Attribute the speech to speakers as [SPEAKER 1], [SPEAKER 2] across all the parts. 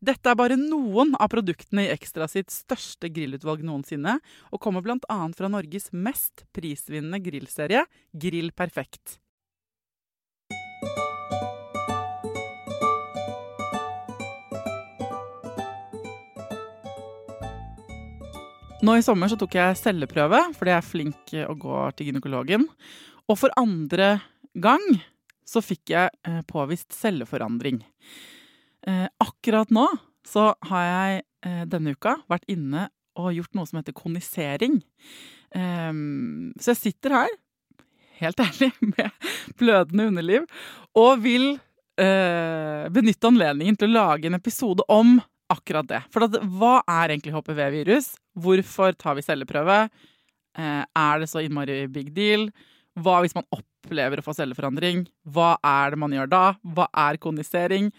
[SPEAKER 1] Dette er bare noen av produktene i Ekstra sitt største grillutvalg noensinne, og kommer bl.a. fra Norges mest prisvinnende grillserie, Grill Perfekt. Nå i sommer så tok jeg celleprøve, fordi jeg er flink og går til gynekologen. Og for andre gang så fikk jeg eh, påvist celleforandring. Eh, akkurat nå så har jeg eh, denne uka vært inne og gjort noe som heter konisering. Eh, så jeg sitter her, helt ærlig, med blødende underliv, og vil benytte anledningen til å lage en episode om akkurat det. For hva er egentlig HPV-virus? Hvorfor tar vi celleprøve? Er det så innmari big deal? Hva hvis man opplever å få celleforandring? Hva er det man gjør da? Hva er konisering?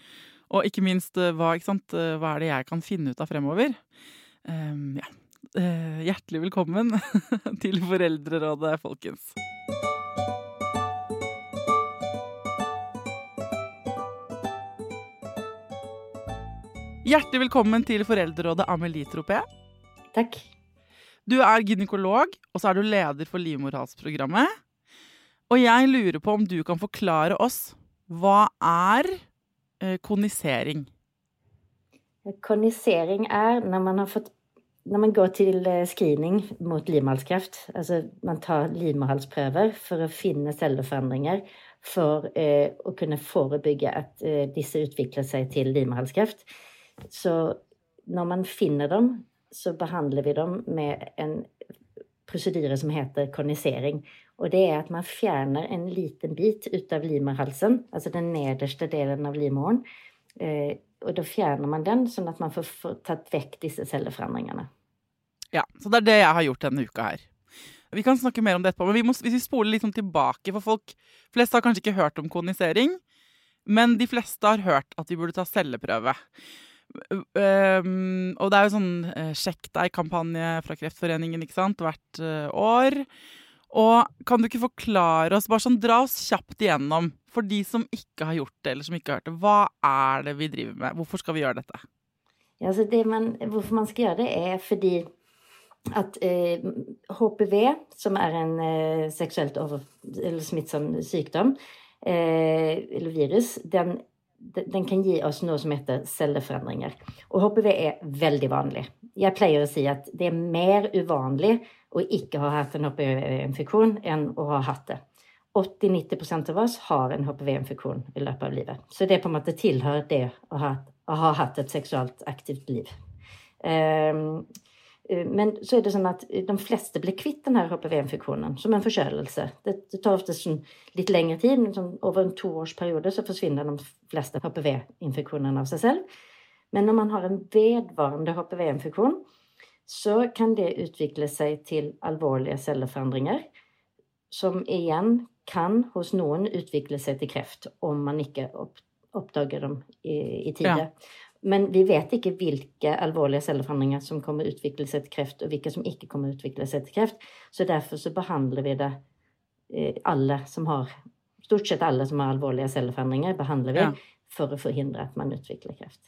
[SPEAKER 1] Og ikke minst, hva, ikke sant? hva er det jeg kan finne ut av fremover? Um, ja. Uh, hjertelig velkommen til Foreldrerådet, folkens. Hjertelig velkommen til Foreldrerådet, Amelie Tropé.
[SPEAKER 2] Takk.
[SPEAKER 1] Du er gynekolog, og så er du leder for livmorhalsprogrammet. Og jeg lurer på om du kan forklare oss hva er eh, konisering?
[SPEAKER 2] Konisering er når man, fått, når man går til eh, screening mot livmorhalskreft. Altså man tar livmorhalsprøver for å finne celleforandringer for eh, å kunne forebygge at eh, disse utvikler seg til livmorhalskreft. Så når man finner dem, så behandler vi dem med en prosedyre som heter konisering. Og det er at man fjerner en liten bit ut av limerhalsen, altså den nederste delen av livmoren. Eh, og da fjerner man den, sånn at man får, tatt vekk disse celleforandringene.
[SPEAKER 1] Ja, så det er det jeg har gjort denne uka her. Vi kan snakke mer om det etterpå, men vi må, hvis vi spoler litt sånn tilbake For folk flest har kanskje ikke hørt om konisering, men de fleste har hørt at vi burde ta celleprøve. Um, og det er jo sånn uh, sjekk deg-kampanje fra Kreftforeningen ikke sant, hvert uh, år. Og kan du ikke forklare oss, bare sånn dra oss kjapt igjennom, for de som ikke har gjort det, eller som ikke har hørt det, hva er det vi driver med? Hvorfor skal vi gjøre dette?
[SPEAKER 2] Ja, altså det man, hvorfor man skal gjøre det, er fordi at eh, HPV, som er en eh, seksuelt over, eller smittsom sykdom, eh, eller virus, den den kan gi oss noe som heter celleforandringer. Og HPV er veldig vanlig. Jeg pleier å si at det er mer uvanlig å ikke ha hatt en HPV-infeksjon enn å ha hatt det. 80-90% av oss har en HPV-infeksjon i løpet av livet. Så det på en måte tilhører det å ha, å ha hatt et seksuelt aktivt liv. Um, Eh, men så er det sånn at de fleste blir kvitt denne HPV-infeksjonen som en forkjølelse. Det, det tar ofte sånn litt lengre tid. Sånn over en toårsperiode så forsvinner de fleste HPV-infeksjonene av seg selv. Men når man har en vedvarende HPV-infeksjon, så kan det utvikle seg til alvorlige celleforandringer som igjen kan hos noen utvikle seg til kreft om man ikke oppdager dem i, i tide.
[SPEAKER 1] Ja.
[SPEAKER 2] Men vi vet ikke hvilke alvorlige celleforandringer som kommer å utvikle seg til kreft, og hvilke som ikke kommer å utvikle seg til kreft. Så derfor så behandler vi det eh, alle som har Stort sett alle som har alvorlige celleforandringer, behandler vi
[SPEAKER 1] Ja.
[SPEAKER 2] for å forhindre at man utvikler kreft.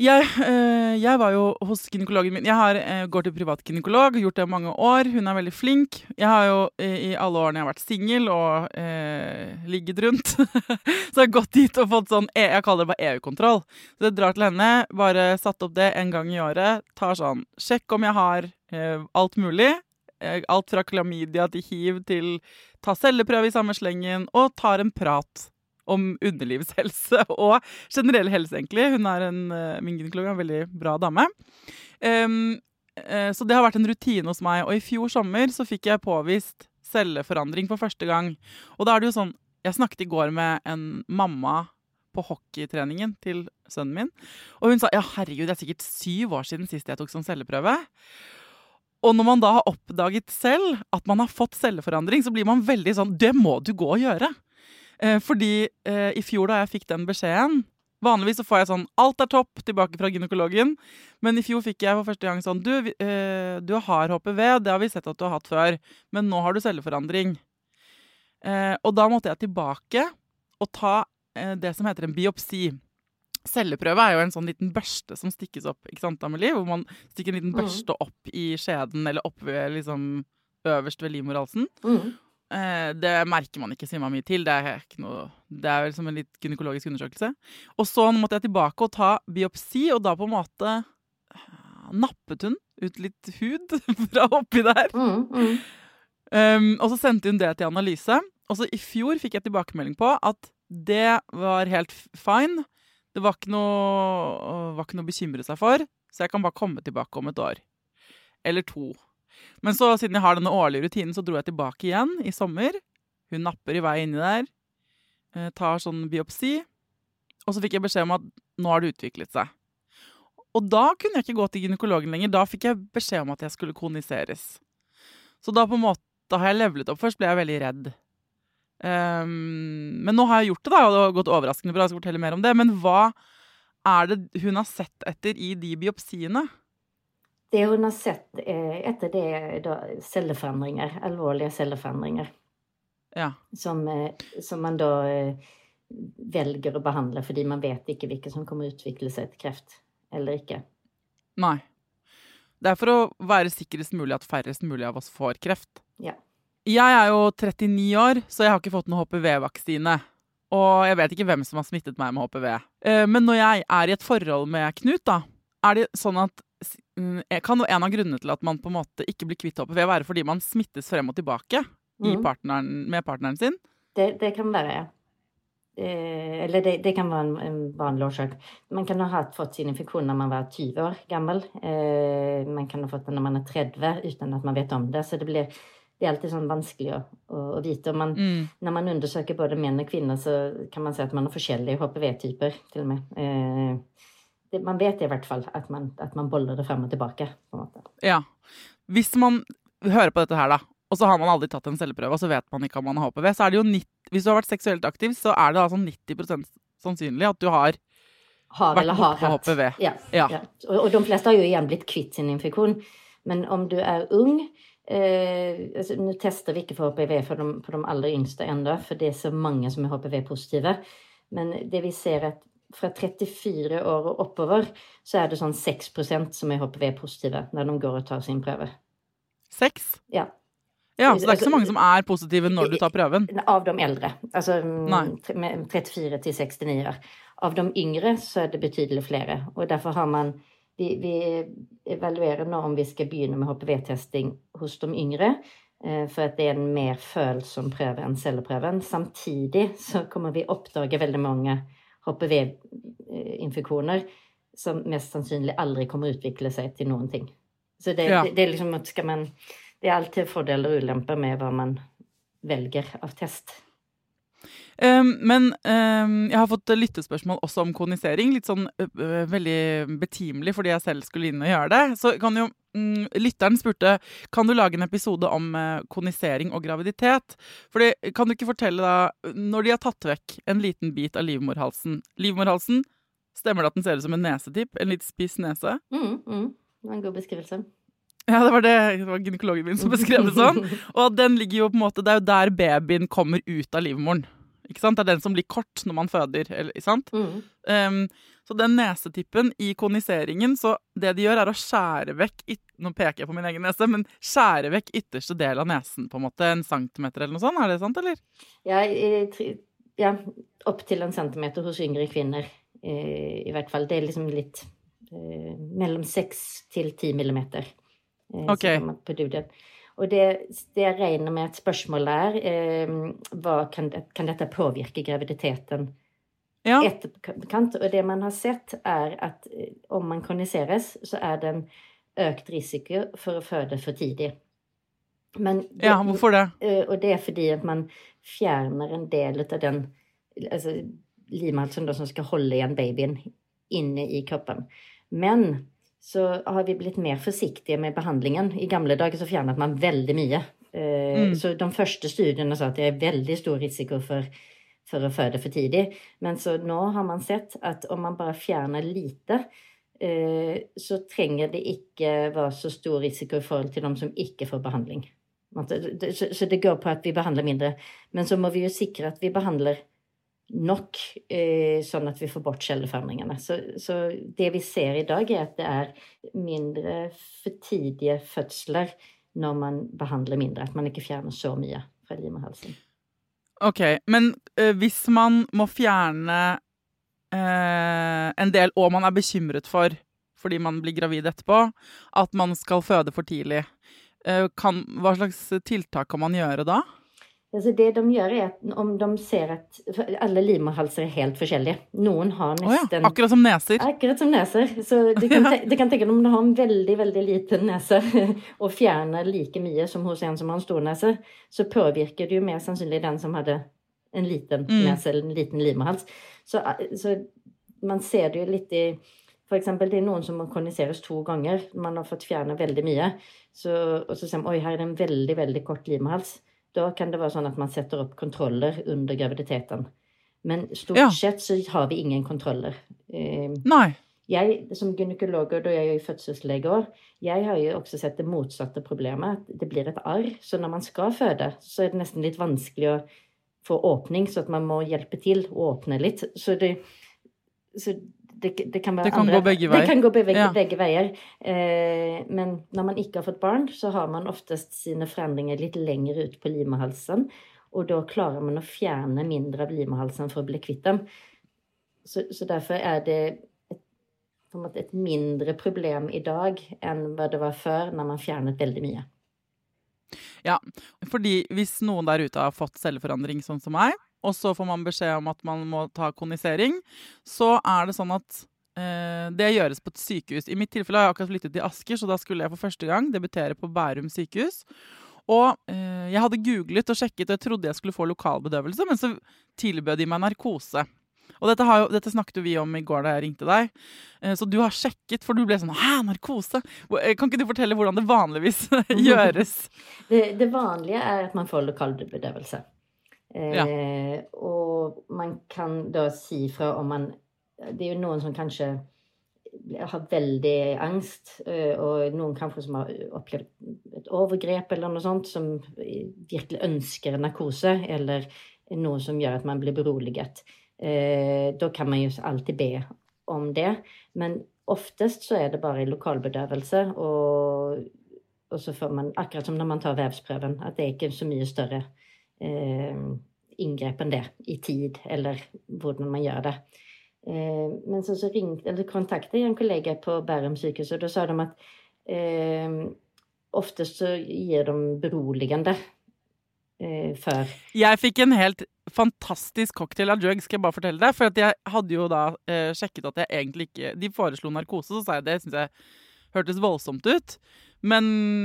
[SPEAKER 1] Jeg, øh, jeg var jo hos gynekologen min. Jeg har, øh, går til privat gynekolog, gjort det i mange år. Hun er veldig flink. Jeg har jo i, i alle årene jeg har vært singel og eh, ligget rundt, så jeg har gått dit og fått sånn e- Jeg kaller det bare EU-kontroll. Så jeg drar til henne, bare satt opp det en gang i året. Tar sånn Sjekk om jeg har eh, alt mulig. Eh, alt fra klamydia til hiv til ta celleprøve i samme slengen, og tar en prat om underlivshelse og generell helse, egentlig. Hun er en, eh, min gynekolog er en veldig bra dame. Um, uh, så det har vært en rutine hos meg. Og i fjor sommer så fikk jeg påvist celleforandring for første gang. Og da er det jo sånn Jeg snakket i går med en mamma på hockeytreningen til sønnen min. Og hun sa ja, herregud, det er sikkert syv år siden sist jeg tok sånn celleprøve. Og når man da har oppdaget selv at man har fått celleforandring, så blir man veldig sånn Det må du gå og gjøre! Eh, fordi eh, i fjor da jeg fikk den beskjeden Vanligvis så får jeg sånn Alt er topp tilbake fra gynekologen. Men i fjor fikk jeg for første gang sånn Du, eh, du har HPV, det har vi sett at du har hatt før. Men nå har du celleforandring. Eh, og da måtte jeg tilbake og ta det som heter en biopsi. Celleprøve er jo en sånn liten børste som stikkes opp, ikke sant, Amelie? Hvor man stikker en liten
[SPEAKER 2] Mm.
[SPEAKER 1] børste opp i skjeden, eller opp ved liksom øverst ved livmorhalsen.
[SPEAKER 2] Mm.
[SPEAKER 1] Eh, det merker man ikke så innmari mye til. Det er, noe, det er vel som en litt gynekologisk undersøkelse. Og så måtte jeg tilbake og ta biopsi, og da på en måte eh, nappet hun ut litt hud fra oppi der.
[SPEAKER 2] Mm, mm.
[SPEAKER 1] Um, og så sendte hun det til analyse. Og så i fjor fikk jeg tilbakemelding på at det var helt fine. Det var ikke noe, var ikke noe å bekymre seg for, så jeg kan bare komme tilbake om et år. Eller to. Men så, siden jeg har denne årlige rutinen, så dro jeg tilbake igjen i sommer. Hun napper i vei inni der, eh, tar sånn biopsi, og så fikk jeg beskjed om at nå har det utviklet seg. Og da kunne jeg ikke gå til gynekologen lenger. Da fikk jeg beskjed om at jeg skulle koniseres. Så da på en måte har jeg levelet opp. Først ble jeg veldig redd. Um, men nå har jeg gjort det, da, og det har gått overraskende bra. Jeg skal fortelle mer om det. Men hva er det hun har sett etter i de biopsiene?
[SPEAKER 2] Det hun har sett eh, etter det er da celleforandringer, alvorlige celleforandringer,
[SPEAKER 1] Ja.
[SPEAKER 2] som, eh, som man da eh, velger å behandle fordi man vet ikke hvilke som kommer å utvikle seg til kreft eller ikke.
[SPEAKER 1] Nei. Det er for å være sikrest mulig at færrest mulig av oss får kreft.
[SPEAKER 2] Ja.
[SPEAKER 1] Jeg er jo 39 år, så jeg har ikke fått noen HPV-vaksine. Og jeg vet ikke hvem som har smittet meg med HPV. Men når jeg er i et forhold med Knut, da, er det sånn at Kan jo en av grunnene til at man på en måte ikke blir kvitt HPV, være fordi man smittes frem og tilbake i
[SPEAKER 2] Mhm.
[SPEAKER 1] partneren, med partneren sin?
[SPEAKER 2] Det, det kan være, ja. Eh, eller det, det kan være en, en vanlig årsak. Man kan ha fått sin infeksjon når man var 20 år gammel. Eh, man kan ha fått den når man er 30 uten at man vet om det. Så det, blir, det er alltid sånn vanskelig å, å, å vite. Man,
[SPEAKER 1] Mm.
[SPEAKER 2] Når man undersøker både menn og kvinner, så kan man si at man har forskjellige HPV-typer. til og med. Eh, man vet i hvert fall at man, at man boller det frem og tilbake.
[SPEAKER 1] Ja. Hvis man hører på dette her, da, og så har man aldri tatt en celleprøve, og så vet man ikke om man har HPV, så er det jo 90, hvis du har vært seksuelt aktiv, så er det altså 90% sannsynlig at du har
[SPEAKER 2] Har
[SPEAKER 1] Vært
[SPEAKER 2] eller har
[SPEAKER 1] borte
[SPEAKER 2] hatt.
[SPEAKER 1] HPV.
[SPEAKER 2] Ja,
[SPEAKER 1] Ja.
[SPEAKER 2] ja. Og, og de fleste har jo igjen blitt kvitt sin infeksjon. Men om du er ung eh, altså, Nå tester vi ikke for HPV for de, for de aller yngste ennå, for det er så mange som er HPV-positive. Men det vi ser er at fra 34 år og oppover, så er det sånn 6% som er HPV-positive når de går og tar sin prøve.
[SPEAKER 1] 6?
[SPEAKER 2] Ja.
[SPEAKER 1] Ja, så det er ikke så mange som er positive når du tar prøven.
[SPEAKER 2] Av de eldre. Altså
[SPEAKER 1] Nei.
[SPEAKER 2] med 34 til 69 år. Av de yngre så er det betydelig flere. Og derfor har man Vi, vi evaluerer nå om vi skal begynne med HPV-testing hos de yngre. eh, For at det er en mer følsom prøve enn celleprøven. Samtidig så kommer vi oppdage veldig mange HPV-infeksjoner som mest sannsynlig aldri kommer å utvikle seg til noen ting. Så det,
[SPEAKER 1] Ja.
[SPEAKER 2] det, det er liksom skal man Det er alltid fordeler og ulemper med hva man velger av test.
[SPEAKER 1] Um, men um, jeg har fått lyttespørsmål også om konisering. Litt sånn uh, veldig betimelig fordi jeg selv skulle inn og gjøre det. Så kan jo lytteren spurte kan du lage en episode om eh, konisering og graviditet. Fordi, kan du ikke fortelle da, Når de har tatt vekk en liten bit av livmorhalsen Livmorhalsen, stemmer det at den ser ut som en nesetipp? En litt spiss nese?
[SPEAKER 2] Mm, mm. Det var en god beskrivelse.
[SPEAKER 1] Ja, det var det, det var gynekologen min som beskrev det sånn. Og den ligger jo på en måte, det er jo der babyen kommer ut av livmoren. Ikke sant? Det er den som blir kort når man føder. Eller, ikke sant?
[SPEAKER 2] Mm.
[SPEAKER 1] Um, så den nesetippen i koniseringen, så det de gjør, er å skjære vekk Nå peker jeg på min egen nese, men skjære vekk ytterste del av nesen, på en måte. En centimeter eller noe sånt. Er det sant, eller?
[SPEAKER 2] Ja, i- ja opptil en centimeter hos yngre kvinner, eh, i hvert fall. Det er liksom litt eh, mellom seks til ti millimeter. Eh, Og det, det jeg regner med et spørsmål er, eh, hva kan, kan dette påvirke graviditeten
[SPEAKER 1] Ja.
[SPEAKER 2] etterkant? Og det man har sett, er at eh, om man koniseres, så er det en økt risiko for å føde for tidlig. Men det,
[SPEAKER 1] ja, hvorfor det?
[SPEAKER 2] Eh, Og det er fordi at man fjerner en del av den altså, livmorhalsen som skal holde igjen babyen inne i kroppen. Men så har vi blitt mer forsiktige med behandlingen. I gamle dager så fjernet man veldig mye. Eh,
[SPEAKER 1] Mm.
[SPEAKER 2] Så de første studiene sa at det er veldig stor risiko for, for å føde for tidlig. Men så nå har man sett at om man bare fjerner lite, eh, så trenger det ikke være så stor risiko i forhold til de som ikke får behandling. Så så det går på at vi behandler mindre. Men så må vi jo sikre at vi behandler nok, eh, sånn at vi får bort celleforandringene. Så, så det vi ser i dag, er at det er mindre for tidlige fødsler når man behandler mindre. At man ikke fjerner så mye fra livmorhalsen.
[SPEAKER 1] Ok, men uh, hvis man må fjerne uh, en del, og man er bekymret for, fordi man blir gravid etterpå, at man skal føde for tidlig, uh, kan, hva slags tiltak kan man gjøre da?
[SPEAKER 2] Altså det de gjør, er at om de ser at Alle livmorhalser er helt forskjellige. Noen har
[SPEAKER 1] Å ja,
[SPEAKER 2] nesten
[SPEAKER 1] akkurat som neser.
[SPEAKER 2] Akkurat som neser. Så du kan, te- du kan tenke deg om du har en veldig veldig liten nese og fjerner like mye som hos en som har en stor nese, så påvirker det jo mer sannsynlig den som hadde en liten
[SPEAKER 1] Mm.
[SPEAKER 2] nese eller en liten livmorhals. Så, så man ser det jo litt i For eksempel, det er noen som må koniseres to ganger. Man har fått fjernet veldig mye. Så, og så ser man oi, her er det en veldig, veldig kort livmorhals. Da kan det være sånn at man setter opp kontroller under graviditeten. Men stort
[SPEAKER 1] Ja.
[SPEAKER 2] sett så har vi ingen kontroller. Eh,
[SPEAKER 1] Nei.
[SPEAKER 2] jeg som gynekolog, og da er jeg jo fødselslege òg, jeg har jo også sett det motsatte problemet. At det blir et arr. Så når man skal føde, så er det nesten litt vanskelig å få åpning, så at man må hjelpe til å åpne litt. Så det, så det, det kan være
[SPEAKER 1] Det kan
[SPEAKER 2] andre,
[SPEAKER 1] gå begge veier.
[SPEAKER 2] Det kan gå begge,
[SPEAKER 1] Ja.
[SPEAKER 2] begge veier. Eh, men når man ikke har fått barn, så har man oftest sine forandringer litt lenger ut på limehalsen. Og da klarer man å fjerne mindre av limehalsen for å bli kvitt dem. Så, så derfor er det et, et mindre problem i dag enn hva det var før, når man fjernet veldig mye.
[SPEAKER 1] Ja, fordi hvis noen der ute har fått celleforandring sånn som meg, og så får man beskjed om at man må ta konisering, så er det sånn at eh, det gjøres på et sykehus. I mitt tilfelle har jeg akkurat flyttet til Asker, så da skulle jeg for første gang debutere på Bærum sykehus. Og eh, jeg hadde googlet og sjekket, og jeg trodde jeg skulle få lokalbedøvelse, men så tilbød de meg narkose. Og dette, jo, dette snakket jo vi om i går da jeg ringte deg. Eh, Så du har sjekket, for du ble sånn Hæ, narkose? Eh, Kan ikke du fortelle hvordan det vanligvis gjøres?
[SPEAKER 2] Det, det vanlige er at man får lokalbedøvelse. Eh, Og man kan da si fra om man Det er jo noen som kanskje har veldig angst, eh, og noen kanskje som har opplevd et overgrep eller noe sånt, som virkelig ønsker narkose, eller noe som gjør at man blir beroliget. Eh, Da kan man jo alltid be om det, men oftest så er det bare lokalbedøvelse, og og så får man, akkurat som når man tar vevsprøven, at det er ikke så mye større eh, inngrep enn det i tid, eller hvordan man gjør det. Eh, men så, så ringte, eller kontaktet jeg en kollega på Bærum sykehus, og da sa de at eh, oftest så gir de beroligende eh, før.
[SPEAKER 1] Jeg fikk en helt fantastisk cocktail av drugs, skal jeg bare fortelle deg. For jeg hadde jo da eh, sjekket at jeg egentlig ikke De foreslo narkose, så sa jeg det syns jeg hørtes voldsomt ut. Men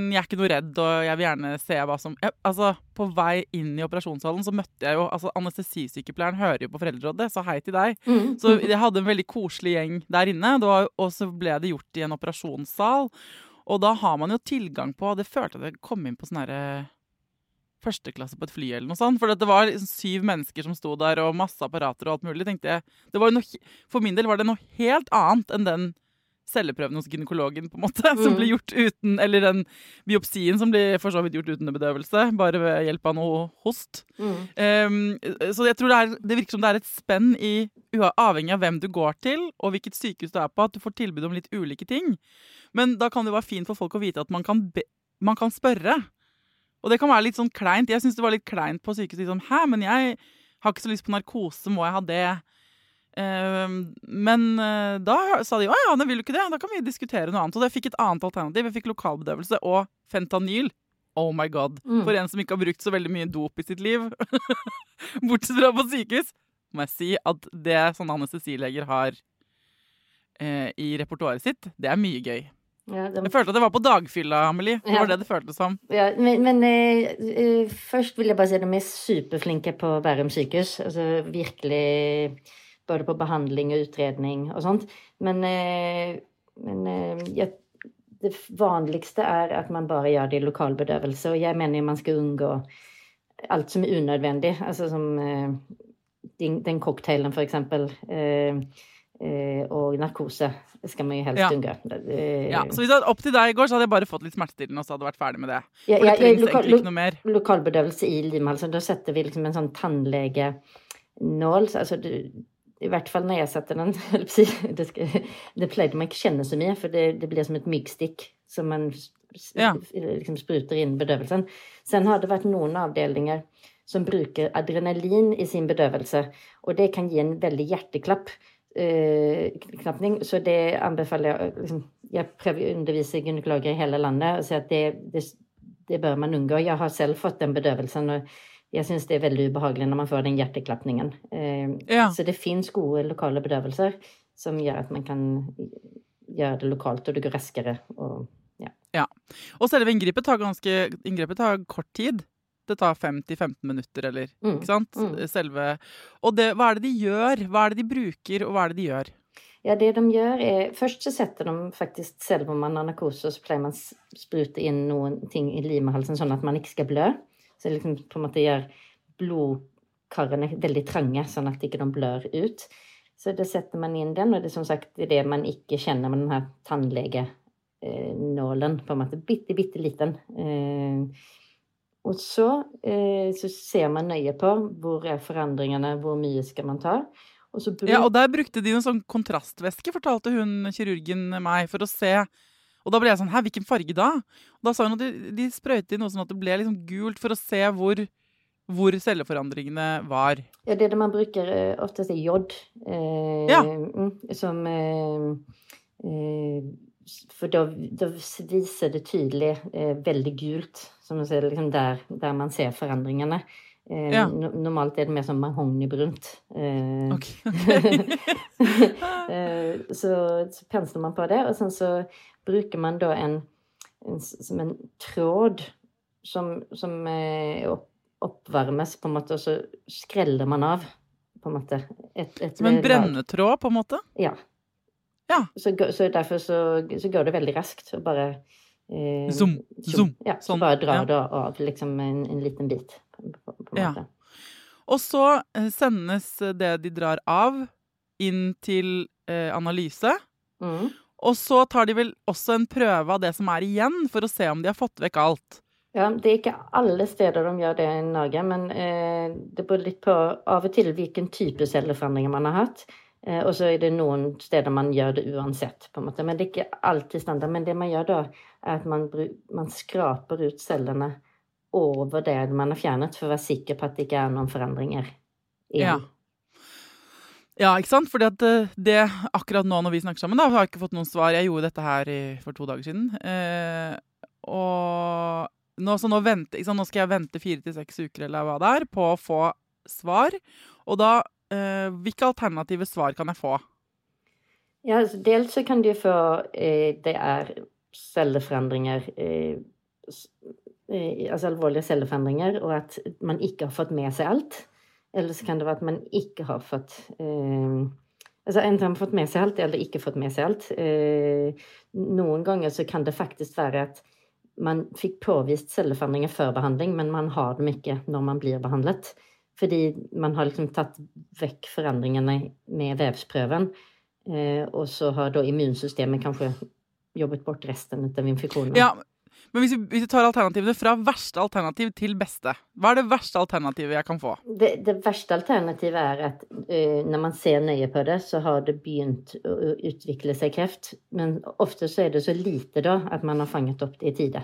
[SPEAKER 1] jeg er ikke noe redd, og jeg vil gjerne se hva som jeg, Altså, På vei inn i operasjonssalen så møtte jeg jo altså Anestesisykepleieren hører jo på Foreldrerådet, så hei til deg. Så jeg hadde en veldig koselig gjeng der inne. Det var, og så ble det gjort i en operasjonssal. Og da har man jo tilgang på Det følte jeg at jeg kom inn på sånn herre førsteklasse på et fly eller noe sånt. For det var liksom syv mennesker som sto der, og masse apparater og alt mulig. tenkte jeg. Det var noe, for min del var det noe helt annet enn den celleprøven hos gynekologen, på en måte, som
[SPEAKER 2] Mm.
[SPEAKER 1] blir gjort uten Eller den biopsien som blir for så vidt gjort uten bedøvelse, bare ved hjelp av noe host.
[SPEAKER 2] Mm.
[SPEAKER 1] Um, så jeg tror det, er, det virker som det er et spenn i, avhengig av hvem du går til, og hvilket sykehus du er på, at du får tilbud om litt ulike ting. Men da kan det være fint for folk å vite at man kan, be, man kan spørre. Og det kan være litt sånn kleint. Jeg syns det var litt kleint på sykehuset. Liksom, Hæ, men jeg har ikke så lyst på narkose, må jeg ha det? Um, men uh, da sa de å ja, vil du ikke det, da kan vi diskutere noe annet. Og jeg fikk et annet alternativ. Jeg fikk lokalbedøvelse og fentanyl. Oh my god.
[SPEAKER 2] Mm.
[SPEAKER 1] For en som ikke har brukt så veldig mye dop i sitt liv, bortsett fra på sykehus, må jeg si at det sånne anestesileger har eh, i repertoaret sitt, det er mye gøy.
[SPEAKER 2] Ja, de
[SPEAKER 1] Jeg følte at det var på dagfylla, Amelie. Det
[SPEAKER 2] Ja.
[SPEAKER 1] var det det føltes som.
[SPEAKER 2] Ja, men, men eh, eh, først vil jeg bare si at de er superflinke på Bærum sykehus. Altså virkelig både på behandling og utredning og sånt. Men, eh, men ja, det vanligste er at man bare gjør det i lokalbedøvelse. Og jeg mener man skal unngå alt som er unødvendig. Altså som eh, den, den cocktailen, for eksempel. Eh, eh, og narkose skal man jo helst
[SPEAKER 1] Ja.
[SPEAKER 2] unngå. Eh,
[SPEAKER 1] Ja, så hvis det hadde opp til deg i går, så hadde jeg bare fått litt smertestillende og så hadde vært ferdig med det.
[SPEAKER 2] ja,
[SPEAKER 1] ja, det
[SPEAKER 2] ja,
[SPEAKER 1] trengs
[SPEAKER 2] lokal-
[SPEAKER 1] egentlig ikke noe mer.
[SPEAKER 2] lokalbedøvelse i Limhalsen, da setter vi liksom en sånn tannlegenål. så Altså, du, I hvert fall når jeg setter den. Det, skal, det pleide man ikke kjenne så mye, for det, det blir som et myggstikk som man
[SPEAKER 1] Ja.
[SPEAKER 2] liksom spruter inn bedøvelsen. Sen har det vært noen avdelinger som bruker adrenalin i sin bedøvelse, og det kan gi en veldig hjerteklapp. eh, så det anbefaler jeg liksom, Jeg prøver å undervise gynekologer i hele landet og sier at det, det, det bør man unngå. Jeg har selv fått den bedøvelsen, og jeg syns det er veldig ubehagelig når man får den hjerteklappningen. Eh,
[SPEAKER 1] Ja.
[SPEAKER 2] Så det fins gode lokale bedøvelser som gjør at man kan gjøre det lokalt, og det går raskere. Og,
[SPEAKER 1] Og selve inngrepet tar ganske Inngrepet tar kort tid. Det tar 5-15 minutter, eller
[SPEAKER 2] mm.
[SPEAKER 1] Ikke sant?
[SPEAKER 2] Mm.
[SPEAKER 1] Selve Og det, hva er det de gjør? Hva er det de bruker, og hva er det de gjør?
[SPEAKER 2] Ja, det de gjør er Først så setter de faktisk, selv om man har narkose, så pleier man å sprute inn ting i limehalsen sånn at man ikke skal blø. Det liksom på en måte gjør blodkarene veldig trange, sånn at ikke de blør ut. Så da setter man inn den, og det er som sagt det man ikke kjenner med den her tannlegenålen, på en måte. Bitte, bitte liten. Eh, og så, eh, så ser man nøye på hvor er forandringene, hvor mye skal man ta. Og bruk-
[SPEAKER 1] Ja, og der brukte de en sånn kontrastvæske, fortalte hun kirurgen meg, for å se. Og da ble jeg sånn Hæ, hvilken farge da? Og da sa hun at de, de sprøytet inn noe sånn at det ble liksom gult, for å se hvor, hvor celleforandringene var.
[SPEAKER 2] Ja, det er det man bruker eh, oftest er jod. Eh,
[SPEAKER 1] Ja.
[SPEAKER 2] mm, Som eh, eh, For da, da viser det tydelig eh, veldig gult, som man ser liksom der, der man ser forandringene. Eh,
[SPEAKER 1] Ja.
[SPEAKER 2] no, normalt er det mer sånn mahognibrunt. Eh,
[SPEAKER 1] Ok,
[SPEAKER 2] eh, så, så pensler man på det, og sen så bruker man da en, en som en tråd som, som eh, opp, oppvarmes, på en måte, og så skreller man av, på en måte. Et, et
[SPEAKER 1] Som en brennetråd, på en måte.
[SPEAKER 2] Ja.
[SPEAKER 1] Ja.
[SPEAKER 2] Så, så derfor så, så går det veldig raskt å bare eh,
[SPEAKER 1] Zoom, zoom,
[SPEAKER 2] Ja, så
[SPEAKER 1] sånn,
[SPEAKER 2] bare drar
[SPEAKER 1] ja.
[SPEAKER 2] det av liksom en, en liten bit, på, på, på en
[SPEAKER 1] Ja.
[SPEAKER 2] måte.
[SPEAKER 1] Og så eh, sendes det de drar av, inn til eh, analyse.
[SPEAKER 2] Mm.
[SPEAKER 1] Og så tar de vel også en prøve av det som er igjen, for å se om de har fått vekk alt.
[SPEAKER 2] Ja, det er ikke alle steder de gjør det i Norge, men eh, det beror litt på av og til hvilken type celleforandringer man har hatt. Eh, og så er det noen steder man gjør det uansett, på en måte. Men det er ikke alltid standard. Men det man gjør da, er at man, man skraper ut cellene over det man har fjernet, for å være sikker på at det ikke er noen forandringer igjen.
[SPEAKER 1] Ja, ikke sant? Fordi at eh, det akkurat nå når vi snakker sammen, da, har jeg ikke fått noen svar. Jeg gjorde dette her for to dager siden. Eh, og nå, så nå, sant? nå skal jeg vente fire til seks uker eller hva det er, på å få svar. Og da eh, Hvilke alternative svar kan jeg få?
[SPEAKER 2] Ja, altså, dels så kan du få eh, Det er celleforandringer eh, eh, Altså alvorlige celleforandringer, og at man ikke har fått med seg alt. Eller så kan det være at man ikke har fått eh, Altså Enten fått med seg alt, eller ikke fått med seg alt. Eh, noen ganger så kan det faktisk være at man fikk påvist celleforandringer før behandling, men man har dem ikke når man blir behandlet. Fordi man har liksom tatt vekk forandringene med vevsprøven. Eh, og så har da immunsystemet kanskje jobbet bort resten av infeksjonen.
[SPEAKER 1] Ja, men hvis vi, hvis vi, tar alternativene fra verste alternativ til beste, hva er det verste alternativet jeg kan få?
[SPEAKER 2] Det, det verste alternativet er at uh, når man ser nøye på det, så har det begynt å utvikle seg kreft. Men ofte så er det så lite da at man har fanget opp det i tide.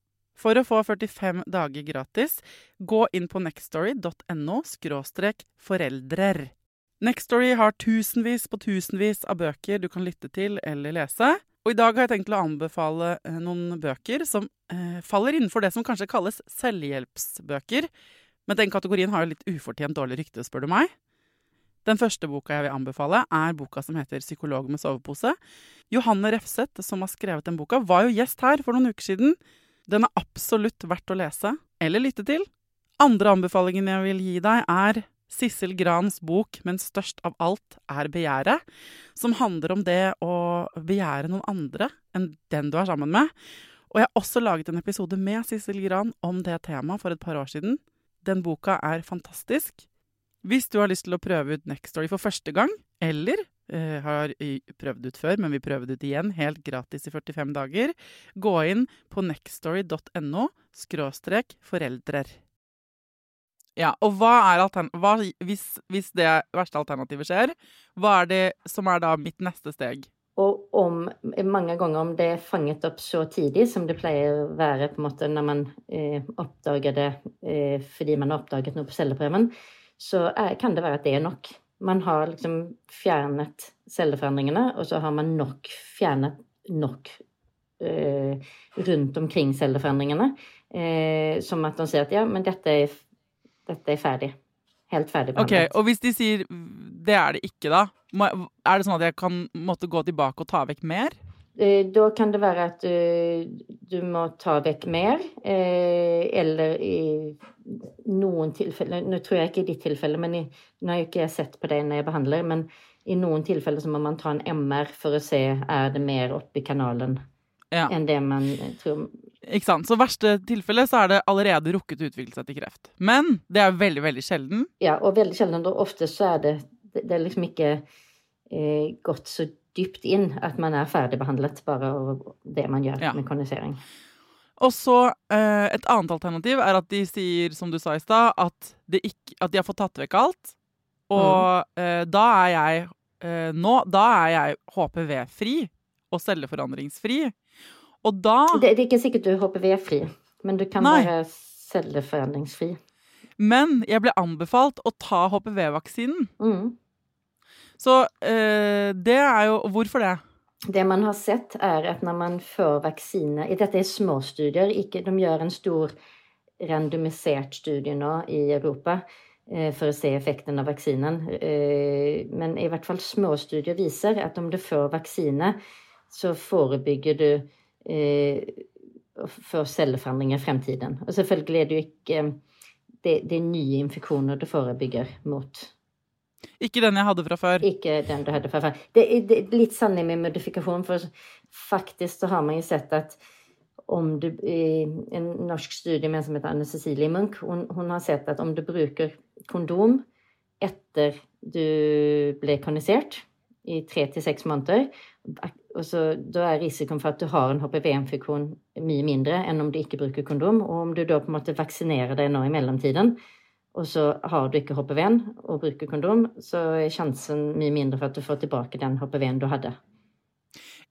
[SPEAKER 1] For å få 45 dager gratis, gå inn på nextstory.no foreldrer. Nextory har tusenvis på tusenvis av bøker du kan lytte til eller lese. Og i dag har jeg tenkt å anbefale eh, noen bøker som eh, faller innenfor det som kanskje kalles selvhjelpsbøker. Men den kategorien har jo litt ufortjent dårlig rykte, spør du meg. Den første boka jeg vil anbefale, er boka som heter 'Psykolog med sovepose'. Johanne Refseth, som har skrevet den boka, var jo gjest her for noen uker siden. Den er absolutt verdt å lese eller lytte til. Andre anbefalingen jeg vil gi deg, er Sissel Grans bok 'Men størst av alt er begjæret', som handler om det å begjære noen andre enn den du er sammen med. Og jeg har også laget en episode med Sissel Gran om det temaet for et par år siden. Den boka er fantastisk. Hvis du har lyst til å prøve ut Nextory for første gang, eller eh, har prøvd ut før, men vi prøver det ut igjen helt gratis i 45 dager, gå inn på nextstory.no skråstrek foreldrer. Ja, og hva er hva, hvis, hvis, det verste alternativet skjer, hva er det som er da mitt neste steg?
[SPEAKER 2] Og om, mange ganger om det er fanget opp så tidlig som det pleier å være på en måte når man eh, oppdager det eh, fordi man har oppdaget noe på celleprøven, så er, kan det være at det er nok. Man har liksom fjernet celleforandringene, og så har man nok fjernet nok eh, rundt omkring celleforandringene. Eh, som at man sier at ja, men dette er dette er ferdig. Helt ferdig
[SPEAKER 1] behandlet. Ok, Og hvis de sier det er det ikke, da? Er det sånn at jeg kan måtte gå tilbake og ta vekk mer?
[SPEAKER 2] Eh, da kan det være at du, du må ta vekk mer, eh, eller i noen tilfeller Nå tror jeg ikke i ditt tilfelle, men i, nå har jeg ikke sett på det når jeg behandler, men i noen tilfeller så må man ta en MR for å se er det mer oppi kanalen ja. enn det man tror
[SPEAKER 1] ikke sant? Så verste tilfelle så er det allerede rukket å utvikle seg til kreft. Men det er veldig, veldig sjelden.
[SPEAKER 2] Ja, og veldig sjelden. Og ofte så er det, det er liksom ikke eh, gått så dypt inn at man er ferdigbehandlet bare av det man gjør ja. med kondisering.
[SPEAKER 1] Og så eh, Et annet alternativ er at de sier, som du sa i stad, at, at, de har fått tatt vekk alt. Og mm. eh, da er jeg eh, nå Da er jeg HPV-fri og celleforandringsfri. Og da
[SPEAKER 2] det, det, er ikke sikkert du er HPV-fri, men du kan Nei. være celleforandringsfri.
[SPEAKER 1] Men jeg ble anbefalt å ta HPV-vaksinen. Mm. Så øh, det er jo Hvorfor det?
[SPEAKER 2] Det man har sett, er at når man får vaksine Dette er småstudier. Ikke, de gjør en stor randomisert studie nå i Europa eh, for å se effekten av vaksinen. Eh, men i hvert fall småstudier viser at om du får vaksine, så forebygger du eh, for celleforandringer i fremtiden. Og selvfølgelig er det jo ikke det, det er nye infeksjoner du forebygger mot.
[SPEAKER 1] Ikke den jeg hadde fra før?
[SPEAKER 2] Ikke den du hadde fra før. Det er, litt sanning med modifikasjon, for faktisk så har man jo sett at om du en norsk studie med en som heter Anne Cecilie Munch, hun, hun har sett at om du bruker kondom etter du ble kondisert i tre til seks måneder, så, da er risikoen for at du har en HPV-infeksjon mye mindre enn om du ikke bruker kondom. Og om du da på en måte vaksinerer deg nå i mellomtiden, og så har du ikke HPV-en og bruker kondom, så er sjansen mye mindre for at du får tilbake den HPV-en du hadde.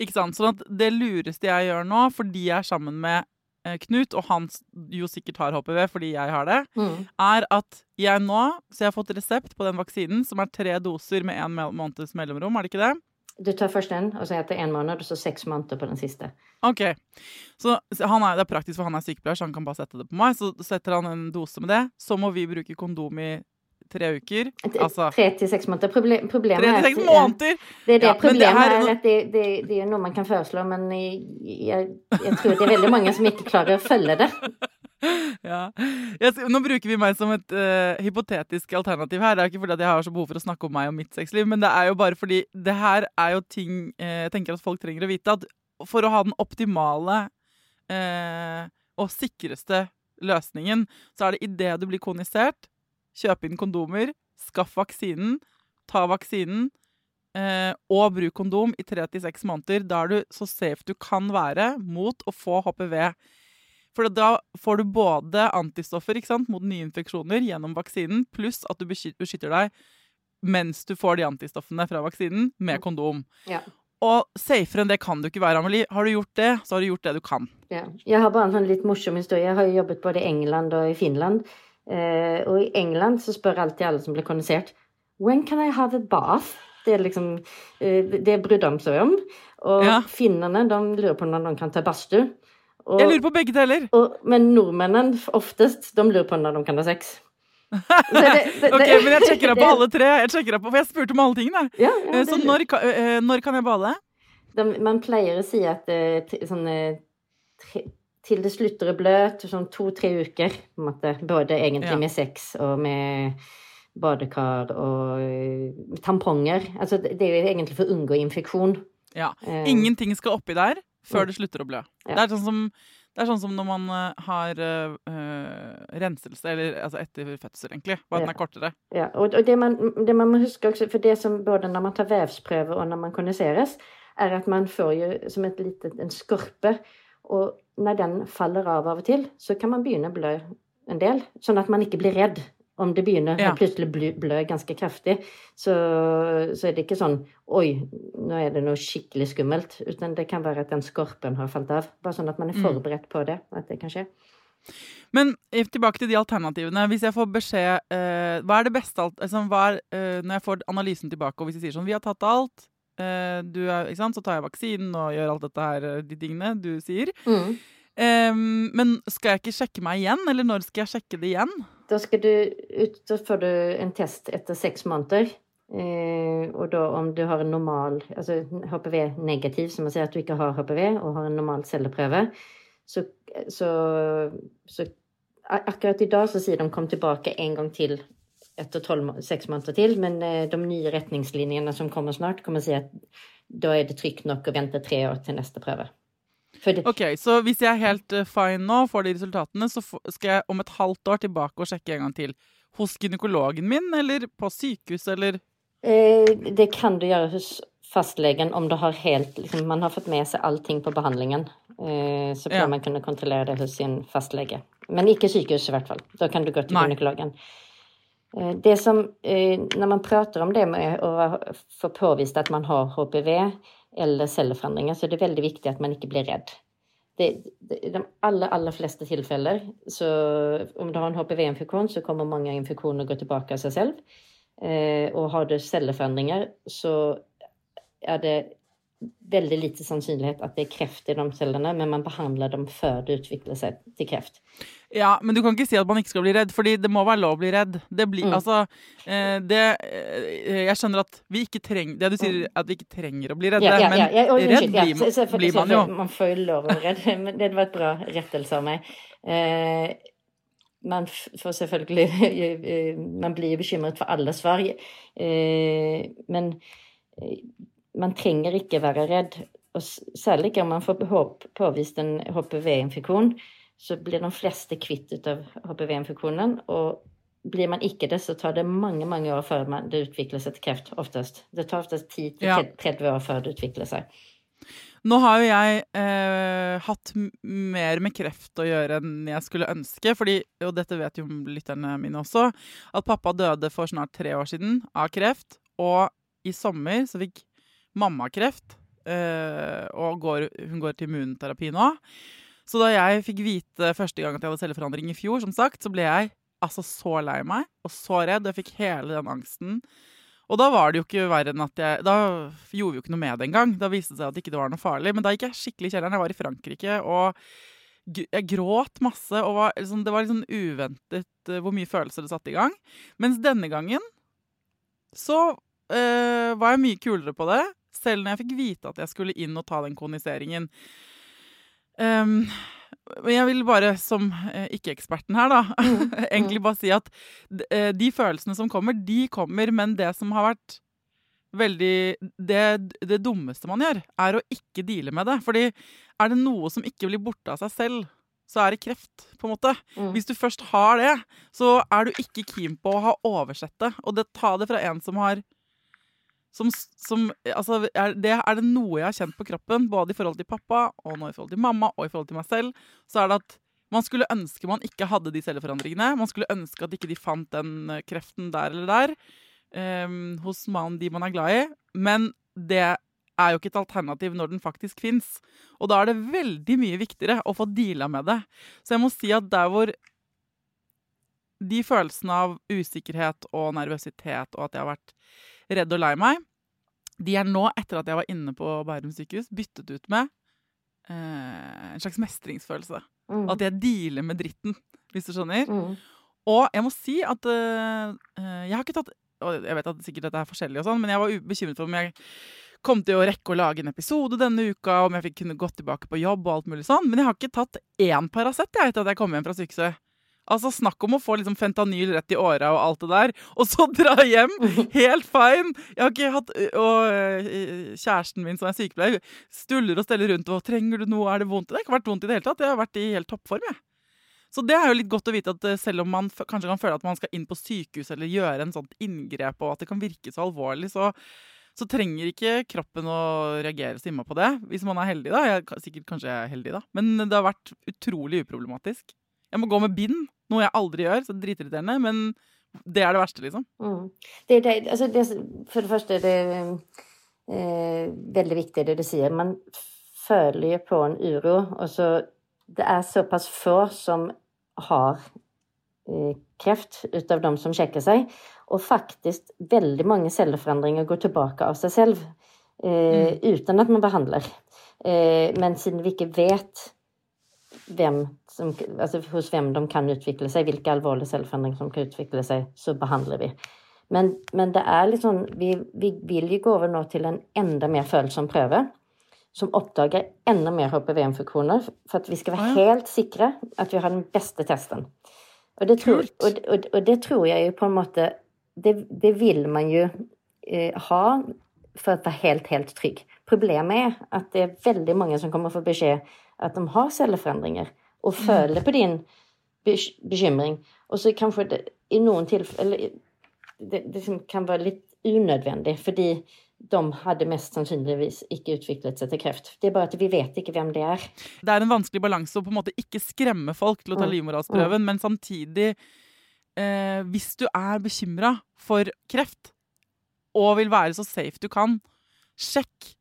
[SPEAKER 1] Ikke sant? Sånn at det lureste jeg gjør nå, fordi jeg er sammen med eh, Knut, og han jo sikkert har HPV fordi jeg har det,
[SPEAKER 2] Mm.
[SPEAKER 1] er at jeg nå Så jeg har fått resept på den vaksinen, som er tre doser med én måneds mellomrom, er det ikke det?
[SPEAKER 2] Du tar først den, og så etter en måned, og så seks måneder på den siste.
[SPEAKER 1] Ok. Så er, det er praktisk, for han er sykepleier, så han kan bare sette det på meg. Så setter han en dose med det. Så må vi bruke kondom i tre uker. Altså
[SPEAKER 2] Tre til seks måneder. Proble problemet
[SPEAKER 1] tre til seks måneder!
[SPEAKER 2] Det er det.
[SPEAKER 1] Ja, problemet det her-
[SPEAKER 2] er at det, det, det er noe man kan foreslå, men jeg, jeg tror det er veldig mange som ikke klarer å følge det.
[SPEAKER 1] Ja. Jeg, nå bruker vi meg som et uh, hypotetisk alternativ her. Det er ikke fordi jeg har så behov for å snakke om meg og mitt sexliv, men det er jo bare fordi det her er jo ting uh, jeg tenker at folk trenger å vite. At for å ha den optimale uh, og sikreste løsningen, så er det idet du blir konisert, kjøp inn kondomer, skaff vaksinen, ta vaksinen. Og bruk kondom i tre til seks måneder. Da er du så safe du kan være mot å få HPV. For da får du både antistoffer sant, mot nye infeksjoner gjennom vaksinen, pluss at du beskytter deg mens du får de antistoffene fra vaksinen, med kondom.
[SPEAKER 2] Ja.
[SPEAKER 1] Og safere enn det kan du ikke være, Amelie. Har du gjort det, så har du gjort det du kan.
[SPEAKER 2] Ja. Jeg har bare en sånn litt morsom historie. Jeg har jo jobbet både i England og i Finland. Eh, og i England så spør alltid alle som blir kondisert When can I have a bath? Det er liksom eh, Det bryr de seg om. Og
[SPEAKER 1] Ja.
[SPEAKER 2] finnene de lurer på når de kan ta badstue. Og-
[SPEAKER 1] Jeg lurer på begge deler.
[SPEAKER 2] og- Men nordmennene oftest, de lurer på når de kan ha sex. Det, det- det-
[SPEAKER 1] Ok, Men jeg sjekker opp på alle tre. Jeg sjekker opp på, for jeg spurte om alle tingene.
[SPEAKER 2] Ja, ja,
[SPEAKER 1] Eh, Så når, eh, når kan jeg bade?
[SPEAKER 2] de, man pleier å si at eh, sånn, eh, tre, til det slutter å blø, sånn to-tre uker, på en måte. Både egentlig
[SPEAKER 1] Ja.
[SPEAKER 2] med sex og med badekar og eh, tamponger. Altså, det er jo egentlig for å unngå infeksjon.
[SPEAKER 1] Ja.
[SPEAKER 2] Eh,
[SPEAKER 1] Ingenting skal oppi der før
[SPEAKER 2] Mm.
[SPEAKER 1] det slutter å blø.
[SPEAKER 2] Ja.
[SPEAKER 1] Det, er sånn som, det er sånn som når man eh, har eh, renselse, eller altså etter fødsel, egentlig. Bare at den er kortere.
[SPEAKER 2] Ja, og, og det, man, det man må huske også, for det som både når man tar vevsprøve og når man koniseres, er at man får jo som et lite, en skorpe, og når den faller av av og til, så kan man begynne å blø en del, sånn at man ikke blir redd. Om det begynner
[SPEAKER 1] Ja.
[SPEAKER 2] plutselig blø, blø ganske kraftig, så, så er det ikke sånn Oi, nå er det noe skikkelig skummelt. Uten det kan være at den skorpen har falt av. Bare sånn at man er
[SPEAKER 1] Mm.
[SPEAKER 2] forberedt på det. At det kan skje.
[SPEAKER 1] Men tilbake til de alternativene. Hvis jeg får beskjed eh, Hva er det beste alt, altså, er, eh, Når jeg får analysen tilbake, og hvis de sier sånn Vi har tatt alt. eh, du er? Så tar jeg vaksinen og gjør alt dette her, eh, de tingene du sier.
[SPEAKER 2] Mm.
[SPEAKER 1] Men skal jeg ikke sjekke meg igjen, eller når skal jeg sjekke det igjen?
[SPEAKER 2] Da, du ut, da får du en test etter seks måneder. Eh, og da om du har en normal, altså HPV-negativ, som man sier at du ikke har HPV, og har en normal celleprøve, så, så, så Akkurat i dag så sier de kom tilbake en gang til etter seks måneder til, men eh, de nye retningslinjene som kommer snart, kommer å si at da er det trygt nok å vente tre år til neste prøve. For det,
[SPEAKER 1] Ok, Så hvis jeg er helt eh, fine nå, får de resultatene, så skal jeg om et halvt år tilbake og sjekke en gang til. Hos gynekologen min, eller på sykehus, eller
[SPEAKER 2] Eh, det kan du gjøre hos fastlegen om du har helt liksom, Man har fått med seg allting på behandlingen. Eh, så bør
[SPEAKER 1] Ja.
[SPEAKER 2] man kunne kontrollere det hos sin fastlege. Men ikke sykehus, i hvert fall. Da kan du gå til
[SPEAKER 1] Nei.
[SPEAKER 2] gynekologen. Eh, det som eh, Når man prater om det med å få påvist at man har HPV eller celleforandringer, så det er veldig viktig at man ikke blir redd. I de aller, aller fleste tilfeller, så om du har en HPV-infeksjon, så kommer mange infeksjoner gå tilbake av seg selv. Eh, og har du celleforandringer, så er det veldig lite sannsynlighet at det er kreft i de cellene, men man behandler dem før det utvikler seg til kreft.
[SPEAKER 1] Ja, men du kan ikke si at man ikke skal bli redd, fordi det må være lov å bli redd. Det blir,
[SPEAKER 2] Mm.
[SPEAKER 1] altså, eh, det, eh, jeg skjønner at vi ikke trenger Det du sier, at vi ikke trenger å bli redde,
[SPEAKER 2] Mm. Ja, ja,
[SPEAKER 1] men
[SPEAKER 2] ja, oi,
[SPEAKER 1] redd blir, man-
[SPEAKER 2] så- så-
[SPEAKER 1] blir man jo.
[SPEAKER 2] Man jo lov å være redd, men det var et bra rettelse av meg. Eh, man f- får selvfølgelig eh, Man blir bekymret for alle svar, eh, men man trenger ikke være redd. Og særlig ikke om man får påvist en HPV-infeksjon, så blir de fleste kvitt ut av HPV-infeksjonen. Og blir man ikke det, så tar det mange mange år før man, det utvikler seg til kreft. oftest. Det tar oftest 10-30 år før det utvikler seg.
[SPEAKER 1] Nå har jo jeg eh, hatt mer med kreft å gjøre enn jeg skulle ønske, fordi, og dette vet jo lytterne mine også, at pappa døde for snart tre år siden av kreft, og i sommer så fikk mamma kreft, eh, og går, hun går til immunterapi nå. Så da jeg fikk vite første gang at jeg hadde celleforandring i fjor, som sagt, så ble jeg altså så lei meg, og så redd, jeg fikk hele den angsten. Og da var det jo ikke verre enn at jeg Da gjorde vi jo ikke noe med det engang. Da viste det seg at det ikke var noe farlig. Men da gikk jeg skikkelig i kjelleren. Jeg var i Frankrike, og jeg gråt masse. Og var, liksom, det var sånn uventet eh, hvor mye følelser det satte i gang. Mens denne gangen så eh, var jeg mye kulere på det. Selv når jeg fikk vite at jeg skulle inn og ta den koniseringen. Um, men jeg vil bare, som eh, ikke-eksperten her, da, egentlig bare si at eh, de følelsene som kommer, de kommer, men det som har vært veldig det, det dummeste man gjør, er å ikke deale med det. Fordi er det noe som ikke blir borte av seg selv, så er det kreft, på en måte.
[SPEAKER 2] Mm.
[SPEAKER 1] Hvis du først har det, så er du ikke keen på å ha oversett det. Og det, ta det fra en som har som, som, altså, er det, er det noe jeg har kjent på kroppen, både i forhold til pappa, og nå i forhold til mamma, og i forhold til meg selv, så er det at man skulle ønske man ikke hadde de celleforandringene. Man skulle ønske at ikke de fant den eh, kreften der eller der um, hos mannen de man er glad i. Men det er jo ikke et alternativ når den faktisk fins. Og da er det veldig mye viktigere å få deala med det. Så jeg må si at der hvor de følelsene av usikkerhet og nervøsitet og at jeg har vært redd og lei meg, de er nå, etter at jeg var inne på Bærum sykehus, byttet ut med eh, en slags mestringsfølelse.
[SPEAKER 2] Mm.
[SPEAKER 1] At jeg dealer med dritten, hvis du skjønner.
[SPEAKER 2] Mm.
[SPEAKER 1] Og jeg må si at eh, eh, jeg har ikke tatt Og jeg vet at sikkert dette er forskjellig, og sånn, men jeg var bekymret for om jeg kom til å rekke å lage en episode denne uka, om jeg fikk kunne gått tilbake på jobb og alt mulig sånn. Men jeg har ikke tatt én Paracet etter at jeg kom hjem fra sykehuset. Altså, Snakk om å få liksom fentanyl rett i åra og alt det der, og så dra hjem helt fine! Jeg har ikke hatt Og øh, kjæresten min som er sykepleier, stuller og steller rundt og 'Trenger du noe? Er det vondt?' Det har ikke vært vondt i det hele tatt. Jeg har vært i helt toppform, jeg. Så det er jo litt godt å vite at øh, selv om man kanskje kan føle at man skal inn på sykehus eller gjøre en sånt inngrep, og at det kan virke så alvorlig, så så trenger ikke kroppen å reagere så innmari på det, hvis man er heldig. da. Jeg, er sikkert kanskje er heldig, da. Men det har vært utrolig uproblematisk. Jeg må gå med bind, noe jeg aldri gjør, så er dritirriterende. Men det er det verste, liksom.
[SPEAKER 2] Mm. Det, det, altså det, for det første er det eh, veldig viktig det du sier. Man føler jo på en uro. Og så det er såpass få som har eh, kreft ut av dem som sjekker seg. Og faktisk veldig mange celleforandringer går tilbake av seg selv eh, uten at man behandler. Eh, men siden vi ikke vet hvem som, altså hos hvem de kan utvikle seg, hvilke alvorlige selvforandringer som kan utvikle seg, så behandler vi. Men, men det er sånn vi, vi vil jo gå over nå til en enda mer følsom prøve. Som oppdager enda mer HPV-infeksjoner, for at vi skal være helt sikre at vi har den beste testen. Og det tror, og, og, og det tror jeg jo på en måte Det, det vil man jo eh, ha for å være helt, helt trygg. Problemet er at det er veldig mange som kommer få beskjed at de har celleforandringer, og føler på din bekymring. Og så kanskje det i noen tilfeller det, det kan være litt unødvendig, fordi de hadde mest sannsynligvis ikke utviklet seg til kreft. Det er bare at vi vet ikke hvem det er.
[SPEAKER 1] Det er en vanskelig balanse å på en måte ikke skremme folk til å ta
[SPEAKER 2] Mm.
[SPEAKER 1] livmorhalsprøven, men samtidig eh, Hvis du er bekymra for kreft og vil være så safe du kan, sjekk.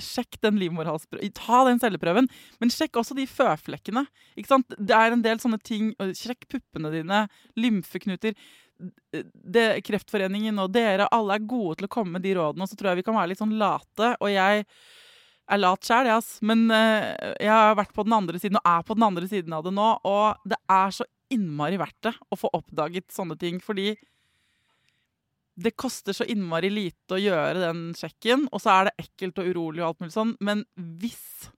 [SPEAKER 1] Sjekk den livmorhalsprøven. Ta den celleprøven, men sjekk også de føflekkene. Ikke sant? Det er en del sånne ting. Sjekk puppene dine, lymfeknuter. Det, kreftforeningen og dere, alle er gode til å komme med de rådene, og så tror jeg vi kan være litt sånn late. Og jeg er lat sjæl, jeg, ass. Men eh, jeg har vært på den andre siden, og er på den andre siden av det nå. Og det er så innmari verdt det å få oppdaget sånne ting, fordi det koster så innmari lite å gjøre den sjekken, og så er det ekkelt og urolig og alt mulig sånn. Men hvis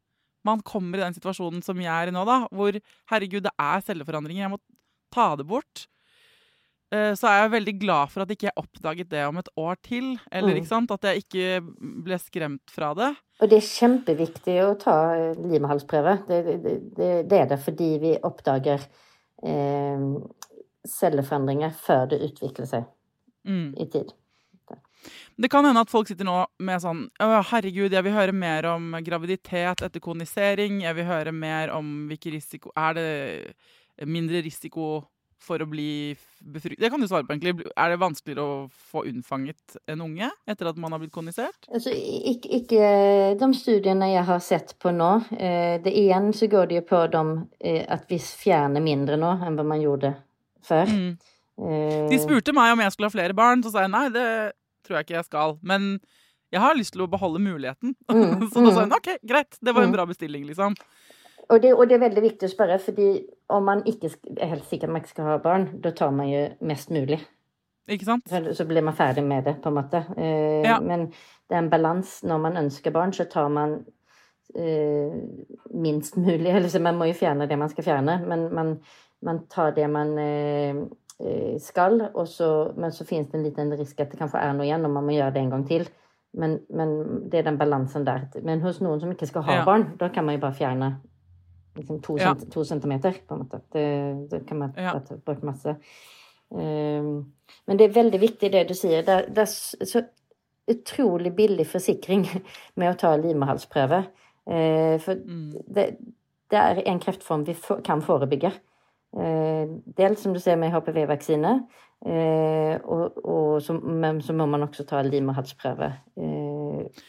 [SPEAKER 1] man kommer i den situasjonen som jeg er i nå, da, hvor herregud, det er celleforandringer, jeg må ta det bort, eh, så er jeg veldig glad for at ikke jeg oppdaget det om et år til. Eller
[SPEAKER 2] Mm.
[SPEAKER 1] sant? at jeg ikke ble skremt fra det.
[SPEAKER 2] Og det er kjempeviktig å ta eh, livmorhalsprøve. Det, det, det, det er det fordi vi oppdager eh, celleforandringer før det utvikler seg
[SPEAKER 1] Mm.
[SPEAKER 2] i tid.
[SPEAKER 1] Det kan hende at folk sitter nå med sånn «Å, Herregud, jeg vil høre mer om graviditet etter konisering. Jeg vil høre mer om hvilke risiko Er det mindre risiko for å bli befruktet? Det kan du svare på, egentlig. Er det vanskeligere å få unnfanget en unge etter at man har blitt konisert?
[SPEAKER 2] Altså, ikke, ikke de studiene jeg har sett på nå. Eh, det igjen så går det jo på dem, eh, at vi fjerner mindre nå enn hva man gjorde før.
[SPEAKER 1] Mm.
[SPEAKER 2] Eh,
[SPEAKER 1] De spurte meg om jeg skulle ha flere barn, så sa jeg nei, det tror jeg ikke jeg skal. Men jeg har lyst til å beholde muligheten.
[SPEAKER 2] Mm,
[SPEAKER 1] så da sa
[SPEAKER 2] mm.
[SPEAKER 1] hun OK, greit, det var en
[SPEAKER 2] Mm.
[SPEAKER 1] bra bestilling, liksom.
[SPEAKER 2] Og det, og det er veldig viktig å spørre, fordi om man ikke er helt sikker man ikke skal ha barn, da tar man jo mest mulig.
[SPEAKER 1] Ikke sant?
[SPEAKER 2] Så, blir man ferdig med det, på en måte. Eh,
[SPEAKER 1] Ja.
[SPEAKER 2] Men det er en balans. Når man ønsker barn, så tar man eh, minst mulig. Eller så man må jo fjerne det man skal fjerne, men man, man tar det man eh, eh, skal, og så, men så finnes det en liten risk at det kanskje er noe igjen, og man må gjøre det en gang til. Men, men det er den balansen der. Men hos noen som ikke skal ha
[SPEAKER 1] Ja.
[SPEAKER 2] barn, da kan man jo bare fjerne liksom to,
[SPEAKER 1] Ja.
[SPEAKER 2] cent, to centimeter, på en måte. Det, det kan man
[SPEAKER 1] Ja.
[SPEAKER 2] bort masse. Um, men det er veldig viktig det du sier. Det, det er så utrolig billig forsikring med å ta livmorhalsprøve. Uh, for
[SPEAKER 1] Mm.
[SPEAKER 2] det, det er en kreftform vi for, kan forebygge. Eh, dels som du ser med HPV-vaksine, eh, men så må man også ta livmorhalsprøve. Eh,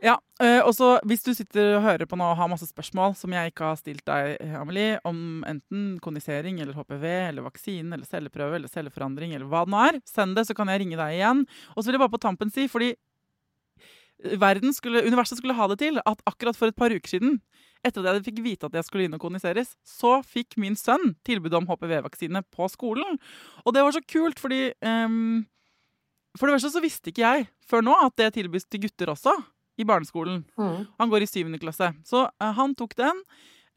[SPEAKER 1] Ja, og så Hvis du sitter og hører på nå og har masse spørsmål som jeg ikke har stilt deg, Amelie, om enten kondisering eller HPV eller vaksine eller celleprøve eller celleforandring eller hva det nå er, send det, så kan jeg ringe deg igjen. Og så vil jeg bare på tampen si, fordi skulle, universet skulle ha det til at akkurat for et par uker siden, etter at jeg fikk vite at jeg skulle inn og koniseres, så fikk min sønn tilbud om HPV-vaksine på skolen. Og det var så kult, fordi um, For det første så visste ikke jeg før nå at det tilbys til gutter også i barneskolen.
[SPEAKER 2] mm.
[SPEAKER 1] Han går i syvende klasse. Så uh, han tok den.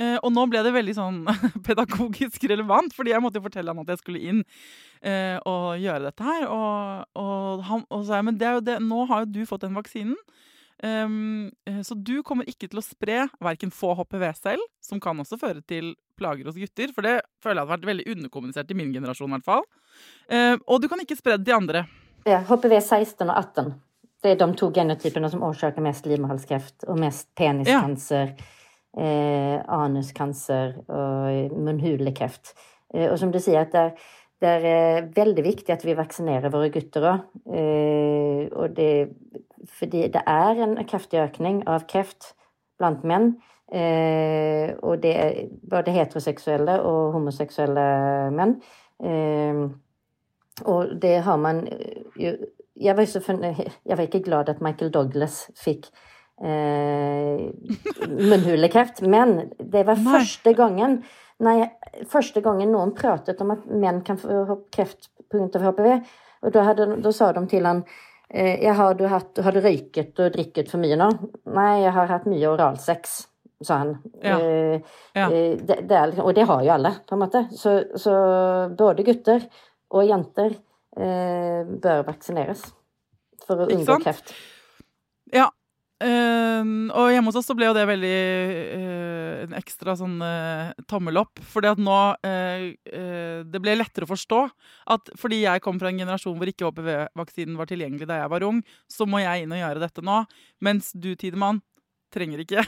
[SPEAKER 1] Uh, og nå ble det veldig sånn pedagogisk relevant, fordi jeg måtte jo fortelle han at jeg skulle inn uh, og gjøre dette her. Og, og, han, og så sa jeg men det er jo det, nå har jo du fått den vaksinen. Um, så du kommer ikke til å spre verken få HPV selv, som kan også føre til plager hos gutter, for det føler jeg hadde vært veldig underkommunisert i min generasjon i hvert fall. Eh, og du kan ikke spre det til andre.
[SPEAKER 2] Ja, HPV 16 og 18. Det er de to genotypene som årsaker mest livmorhalskreft og mest peniskancer, eh, anuskancer og munnhulekreft. Eh, og som du sier, at det, er- det er eh, veldig viktig at vi vaksinerer våre gutter òg. Eh, og det fordi det er en kraftig økning av kreft blant menn. Eh, og det er både heteroseksuelle og homoseksuelle menn. Eh, og det har man eh, jo jeg var, jeg var ikke glad at Michael Douglas fikk eh, munnhulekreft, men det var
[SPEAKER 1] Nei.
[SPEAKER 2] første gangen nei, første gangen noen pratet om at menn kan få kreft pga. HPV. Og da, hadde, da sa de til han eh, «Ja, har, du hatt, har du røyket og drikket for mye nå? Nei, jeg har hatt mye oralsex, sa han.
[SPEAKER 1] Ja.
[SPEAKER 2] Eh,
[SPEAKER 1] Ja.
[SPEAKER 2] eh, det, det er, liksom- og det har jo alle, på en måte. Så, så både gutter og jenter eh, bør vaksineres for å unngå kreft.
[SPEAKER 1] Ja. Ehm, og hjemme hos oss så ble jo det veldig uh, en ekstra sånn uh, tommel opp. Fordi at nå eh, Det ble lettere å forstå at fordi jeg kom fra en generasjon hvor ikke HPV-vaksinen var tilgjengelig da jeg var ung, så må jeg inn og gjøre dette nå. Mens du, Tidemann, trenger ikke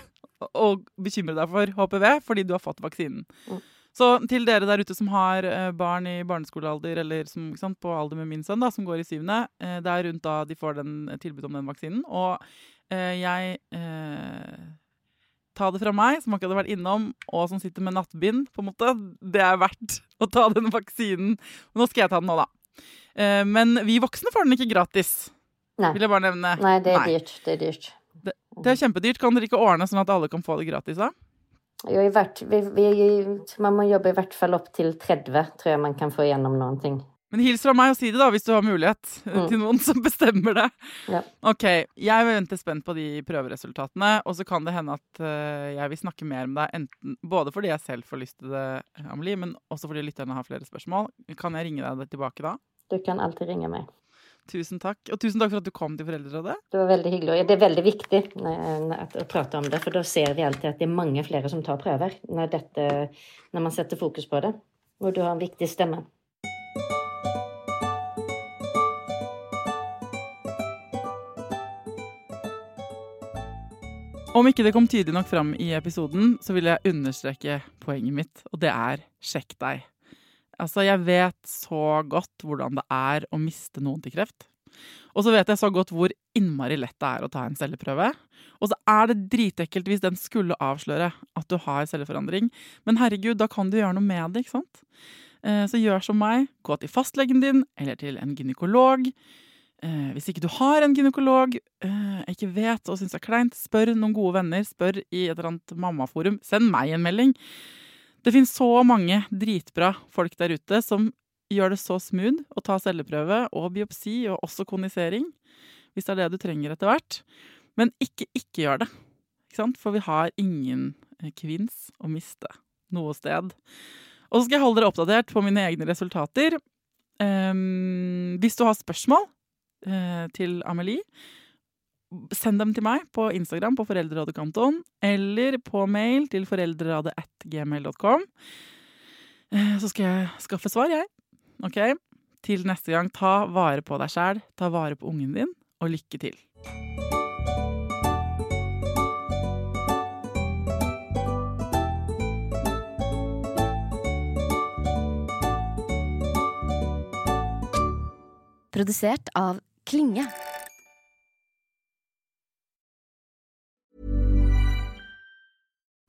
[SPEAKER 1] å bekymre deg for HPV fordi du har fått vaksinen.
[SPEAKER 2] Mm.
[SPEAKER 1] Så til dere der ute som har barn i barneskolealder, eller som, sant, på alder med min sønn, da, som går i syvende, det er rundt da de får den tilbud om den vaksinen. Og jeg eh, Ta det fra meg, som akkurat har vært innom, og som sitter med nattbind, på en måte. Det er verdt å ta den vaksinen. Nå skal jeg ta den nå, da. Eh, men vi voksne får den ikke gratis,
[SPEAKER 2] Nei.
[SPEAKER 1] vil jeg bare nevne.
[SPEAKER 2] Nei, det er
[SPEAKER 1] Nei.
[SPEAKER 2] dyrt. Det er dyrt.
[SPEAKER 1] Det er kjempedyrt. Kan dere ikke ordne sånn at alle kan få det gratis? da?
[SPEAKER 2] Jo, i hvert, vi, vi, man må jobbe i hvert fall opp til 30, tror jeg man kan få igjennom noen ting.
[SPEAKER 1] Men hils fra meg og si det, da, hvis du har mulighet
[SPEAKER 2] Mm.
[SPEAKER 1] til noen som bestemmer det.
[SPEAKER 2] Ja.
[SPEAKER 1] Ok, jeg venter spent på de prøveresultatene, og så kan det hende at eh, jeg vil snakke mer om deg, enten, både fordi jeg selv får lyst til det, Amelie, men også fordi lytterne har flere spørsmål. Kan jeg ringe deg tilbake da?
[SPEAKER 2] Du kan alltid ringe meg.
[SPEAKER 1] Tusen takk. Og tusen takk for at du kom til Foreldrerådet.
[SPEAKER 2] Det var veldig hyggelig. Og det er veldig viktig eh, å prate om det, for da ser vi alltid at det er mange flere som tar prøver når, dette, når man setter fokus på det. Hvor du har en viktig stemme.
[SPEAKER 1] Om ikke det kom tydelig nok fram i episoden, så vil jeg understreke poenget mitt, og det er sjekk deg. Altså, jeg vet så godt hvordan det er å miste noen til kreft. Og så vet jeg så godt hvor innmari lett det er å ta en celleprøve. Og så er det dritekkelt hvis den skulle avsløre at du har celleforandring. Men herregud, da kan du gjøre noe med det, ikke sant? Eh, Så gjør som meg, gå til fastlegen din eller til en gynekolog. Eh, hvis ikke du har en gynekolog, jeg ikke vet og syns er kleint, spør noen gode venner. Spør i et eller annet mammaforum. Send meg en melding. Det finnes så mange dritbra folk der ute som gjør det så smooth å ta celleprøve og biopsi og også konisering. Hvis det er det du trenger etter hvert. Men ikke ikke gjør det. Ikke? For vi har ingen eh, kvinns å miste noe sted. Og så skal jeg holde dere oppdatert på mine egne resultater. Um, hvis du har spørsmål eh, til Amelie, send dem til meg på Instagram på Foreldrerådekontoen, eller på mail til foreldrerådet.gmail.com. Eh, så skal jeg skaffe svar, jeg. Ok? Til neste gang, ta vare på deg sjæl, ta vare på ungen din, og lykke til.
[SPEAKER 3] Produsert av Klinge.